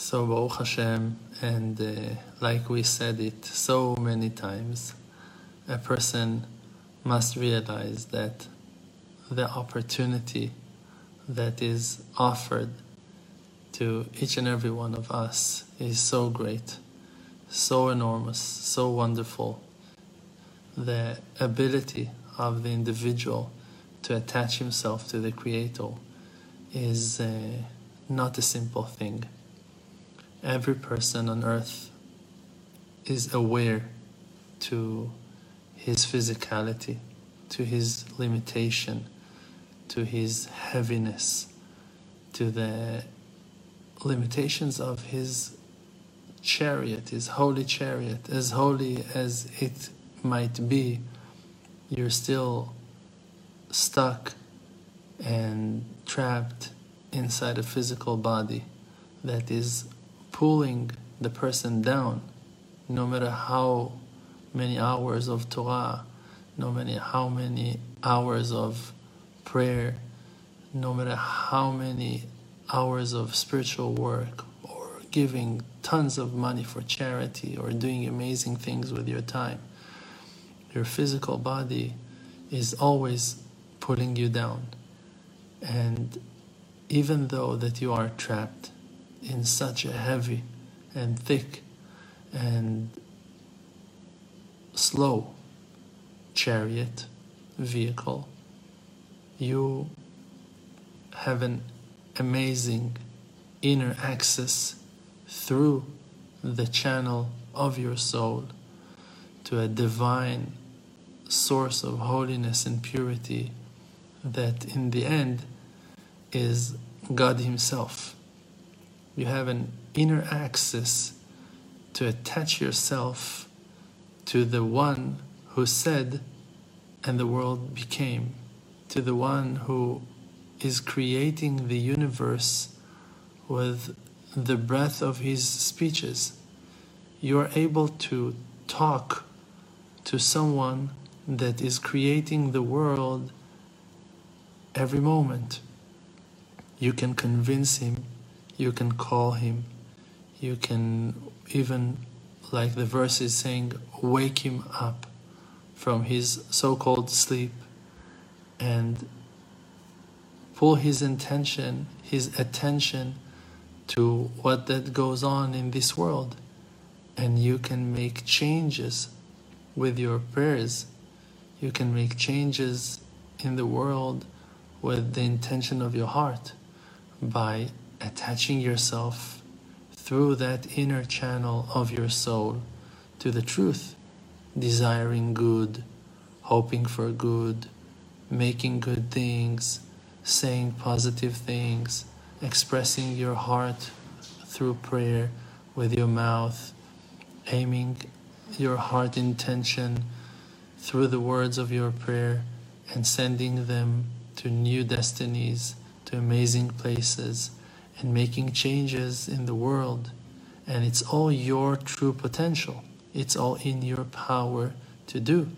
So, Baruch Hashem, and uh, like we said it so many times, a person must realize that the opportunity that is offered to each and every one of us is so great, so enormous, so wonderful. The ability of the individual to attach himself to the Creator is uh, not a simple thing every person on earth is aware to his physicality, to his limitation, to his heaviness, to the limitations of his chariot, his holy chariot, as holy as it might be, you're still stuck and trapped inside a physical body that is pulling the person down, no matter how many hours of Torah, no matter how many hours of prayer, no matter how many hours of spiritual work, or giving tons of money for charity, or doing amazing things with your time. Your physical body is always pulling you down. And even though that you are trapped in such a heavy and thick and slow chariot vehicle, you have an amazing inner access through the channel of your soul to a divine source of holiness and purity that in the end is God Himself you have an inner access to attach yourself to the one who said, and the world became, to the one who is creating the universe with the breath of his speeches. You are able to talk to someone that is creating the world every moment. You can convince him you can call him. You can even, like the verse is saying, wake him up from his so called sleep and pull his intention, his attention to what that goes on in this world. And you can make changes with your prayers. You can make changes in the world with the intention of your heart by attaching yourself through that inner channel of your soul to the truth, desiring good, hoping for good, making good things, saying positive things, expressing your heart through prayer with your mouth, aiming your heart intention through the words of your prayer and sending them to new destinies, to amazing places and making changes in the world. And it's all your true potential. It's all in your power to do,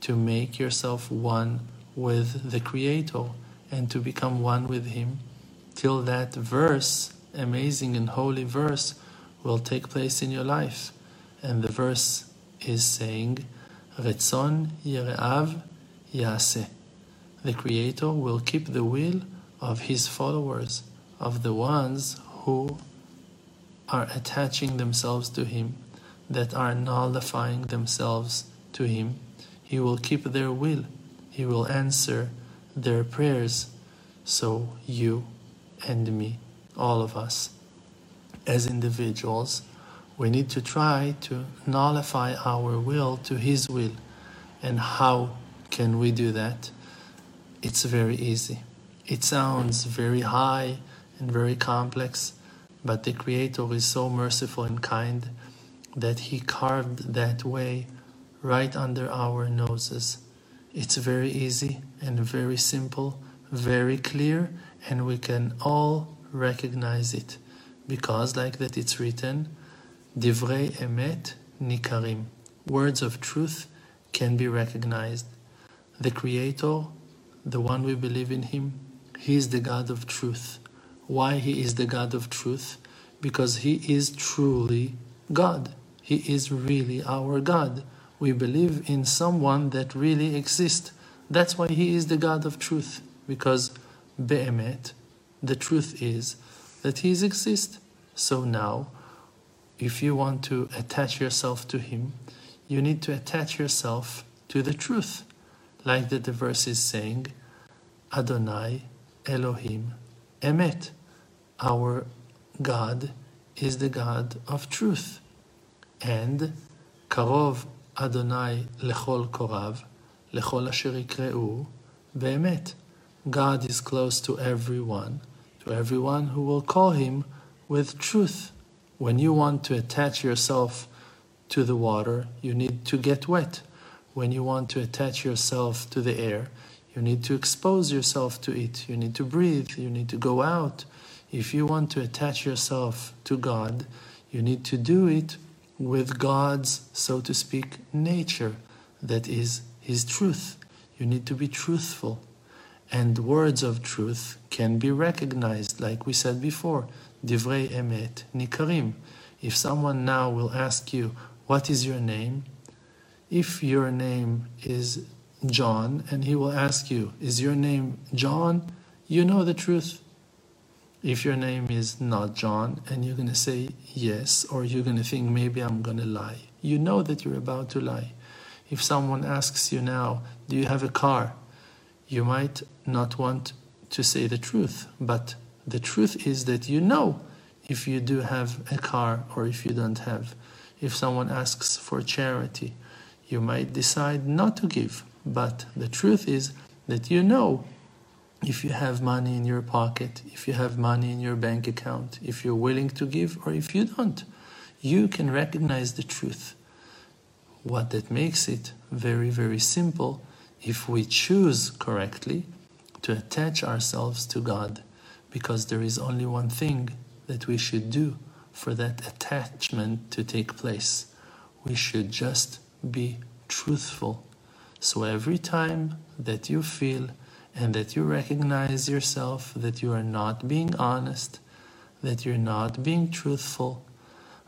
to make yourself one with the Creator and to become one with Him till that verse, amazing and holy verse, will take place in your life. And the verse is saying, Retzon Yereav Yaseh. The Creator will keep the will of His followers of the ones who are attaching themselves to Him, that are nullifying themselves to Him. He will keep their will, He will answer their prayers. So, you and me, all of us, as individuals, we need to try to nullify our will to His will. And how can we do that? It's very easy. It sounds very high and very complex, but the Creator is so merciful and kind that He carved that way right under our noses. It's very easy and very simple, very clear, and we can all recognize it because, like that, it's written, Divrei emet nikarim. Words of truth can be recognized. The Creator, the one we believe in Him, He is the God of truth why he is the God of truth, because He is truly God. He is really our God. We believe in someone that really exists. That's why He is the God of truth, because Be'emet, the truth is that He exists. So now, if you want to attach yourself to Him, you need to attach yourself to the truth. Like that the verse is saying, Adonai Elohim Emet our God is the God of truth. And Karov Adonai lechol korav, lechol asherikreu ikreu. God is close to everyone, to everyone who will call him with truth. When you want to attach yourself to the water, you need to get wet. When you want to attach yourself to the air, you need to expose yourself to it. You need to breathe. You need to go out. If you want to attach yourself to God, you need to do it with God's, so to speak, nature, that is His truth. You need to be truthful. And words of truth can be recognized, like we said before. Divrei emet nikarim. If someone now will ask you, What is your name? If your name is John, and he will ask you, Is your name John? You know the truth. If your name is not John, and you're going to say yes, or you're going to think maybe I'm going to lie, you know that you're about to lie. If someone asks you now, Do you have a car? You might not want to say the truth, but the truth is that you know if you do have a car or if you don't have. If someone asks for charity, you might decide not to give, but the truth is that you know if you have money in your pocket, if you have money in your bank account, if you're willing to give or if you don't. You can recognize the truth. What that makes it very, very simple if we choose correctly to attach ourselves to God, because there is only one thing that we should do for that attachment to take place. We should just be truthful. So every time that you feel and that you recognize yourself that you are not being honest, that you're not being truthful,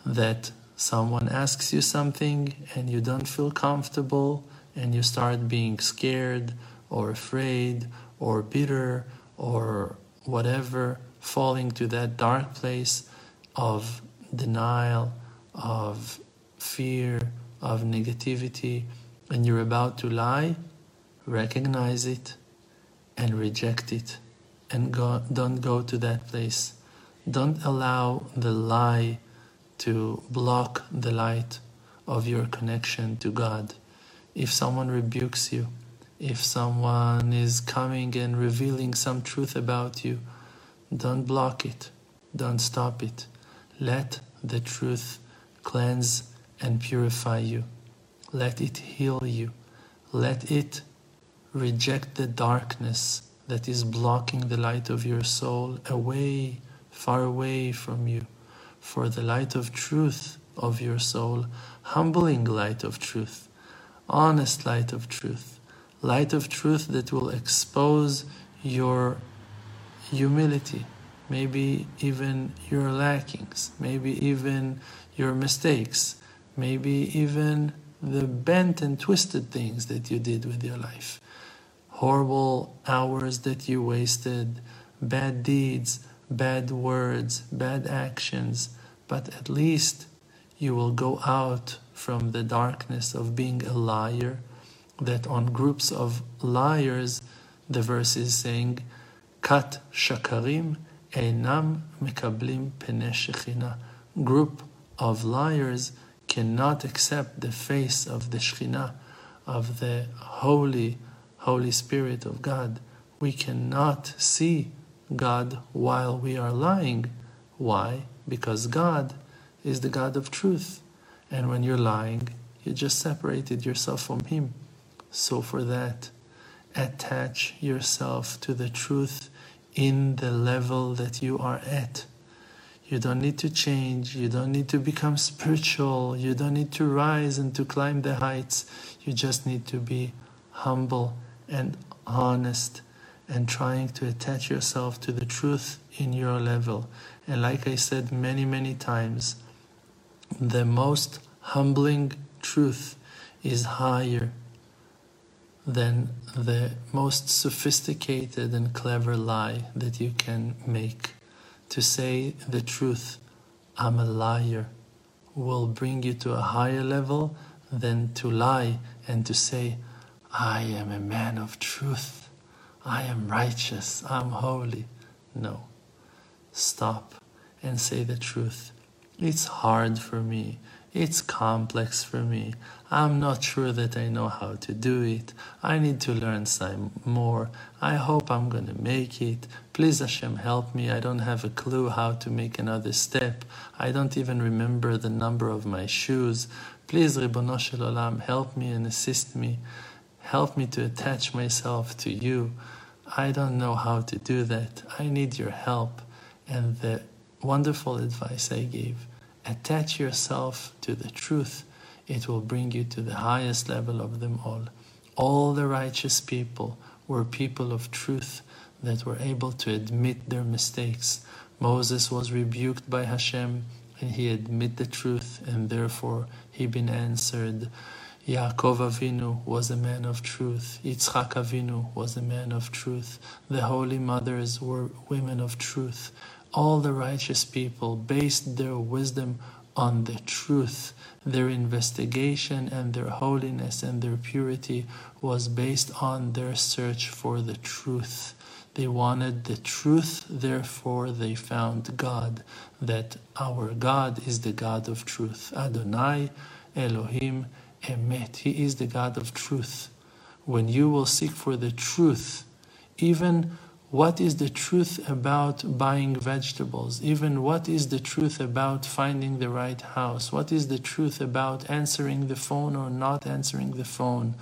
that someone asks you something and you don't feel comfortable and you start being scared or afraid or bitter or whatever, falling to that dark place of denial, of fear, of negativity, and you're about to lie, recognize it and reject it and go, don't go to that place. Don't allow the lie to block the light of your connection to God. If someone rebukes you, if someone is coming and revealing some truth about you, don't block it, don't stop it. Let the truth cleanse and purify you. Let it heal you. Let it reject the darkness that is blocking the light of your soul away, far away from you. For the light of truth of your soul, humbling light of truth, honest light of truth, light of truth that will expose your humility, maybe even your lackings, maybe even your mistakes, maybe even the bent and twisted things that you did with your life horrible hours that you wasted, bad deeds, bad words, bad actions, but at least you will go out from the darkness of being a liar. That on groups of liars, the verse is saying, Kat shakarim einam mekablim pene shechina. Group of liars cannot accept the face of the Shekhinah, of the holy Holy Spirit of God. We cannot see God while we are lying. Why? Because God is the God of truth. And when you're lying, you just separated yourself from Him. So, for that, attach yourself to the truth in the level that you are at. You don't need to change. You don't need to become spiritual. You don't need to rise and to climb the heights. You just need to be humble and honest and trying to attach yourself to the truth in your level. And like I said many, many times, the most humbling truth is higher than the most sophisticated and clever lie that you can make. To say the truth, I'm a liar, will bring you to a higher level than to lie and to say, I am a man of truth, I am righteous, I'm holy. No. Stop and say the truth. It's hard for me. It's complex for me. I'm not sure that I know how to do it. I need to learn some more. I hope I'm going to make it. Please, Hashem, help me. I don't have a clue how to make another step. I don't even remember the number of my shoes. Please, Ribono Olam, help me and assist me. Help me to attach myself to you. I don't know how to do that. I need your help. And the wonderful advice I gave attach yourself to the truth, it will bring you to the highest level of them all. All the righteous people were people of truth that were able to admit their mistakes. Moses was rebuked by Hashem and he admit the truth and therefore he been answered. Yaakov Avinu was a man of truth. Yitzchak Avinu was a man of truth. The holy mothers were women of truth all the righteous people based their wisdom on the truth. Their investigation and their holiness and their purity was based on their search for the truth. They wanted the truth, therefore they found God, that our God is the God of truth. Adonai Elohim Emet. He is the God of truth. When you will seek for the truth, even what is the truth about buying vegetables, even what is the truth about finding the right house, what is the truth about answering the phone or not answering the phone.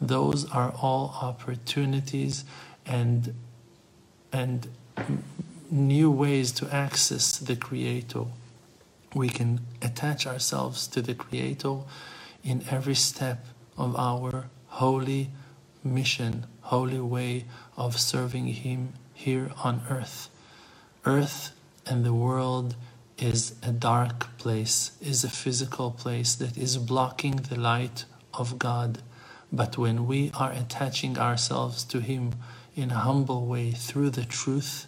Those are all opportunities and and new ways to access the Creator. We can attach ourselves to the Creator in every step of our holy mission, holy way of serving Him here on earth. Earth and the world is a dark place, is a physical place that is blocking the light of God. But when we are attaching ourselves to Him in a humble way through the truth,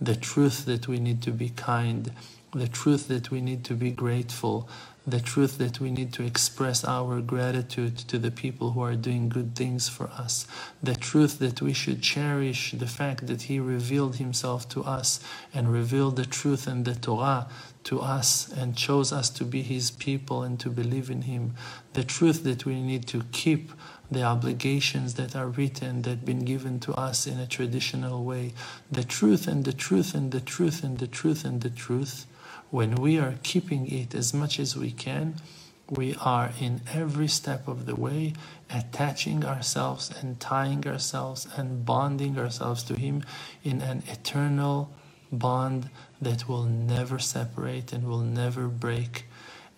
the truth that we need to be kind, the truth that we need to be grateful, the truth that we need to express our gratitude to the people who are doing good things for us, the truth that we should cherish the fact that He revealed Himself to us and revealed the truth and the Torah to us and chose us to be His people and to believe in Him, the truth that we need to keep the obligations that are written that been given to us in a traditional way, the truth and the truth and the truth and the truth and the truth when we are keeping it as much as we can, we are in every step of the way attaching ourselves and tying ourselves and bonding ourselves to Him in an eternal bond that will never separate and will never break.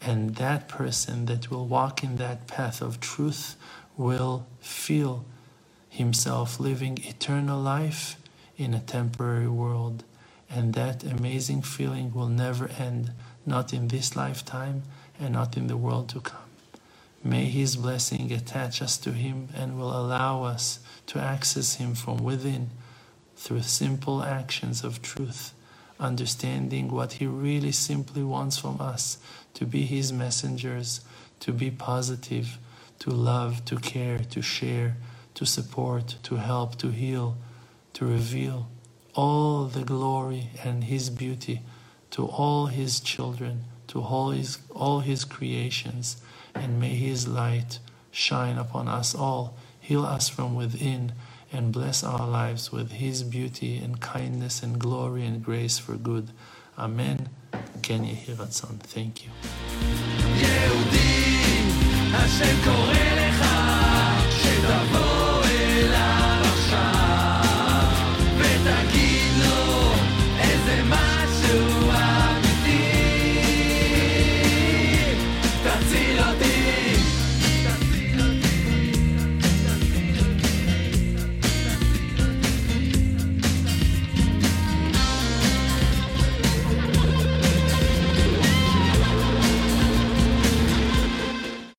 And that person that will walk in that path of truth will feel himself living eternal life in a temporary world. And that amazing feeling will never end, not in this lifetime and not in the world to come. May His blessing attach us to Him and will allow us to access Him from within through simple actions of truth, understanding what He really simply wants from us to be His messengers, to be positive, to love, to care, to share, to support, to help, to heal, to reveal all the glory and His beauty to all His children, to all His, all his creations, and may His light shine upon us all, heal us from within, and bless our lives with His beauty and kindness and glory and grace for good. Amen. Ken Yehi Thank you.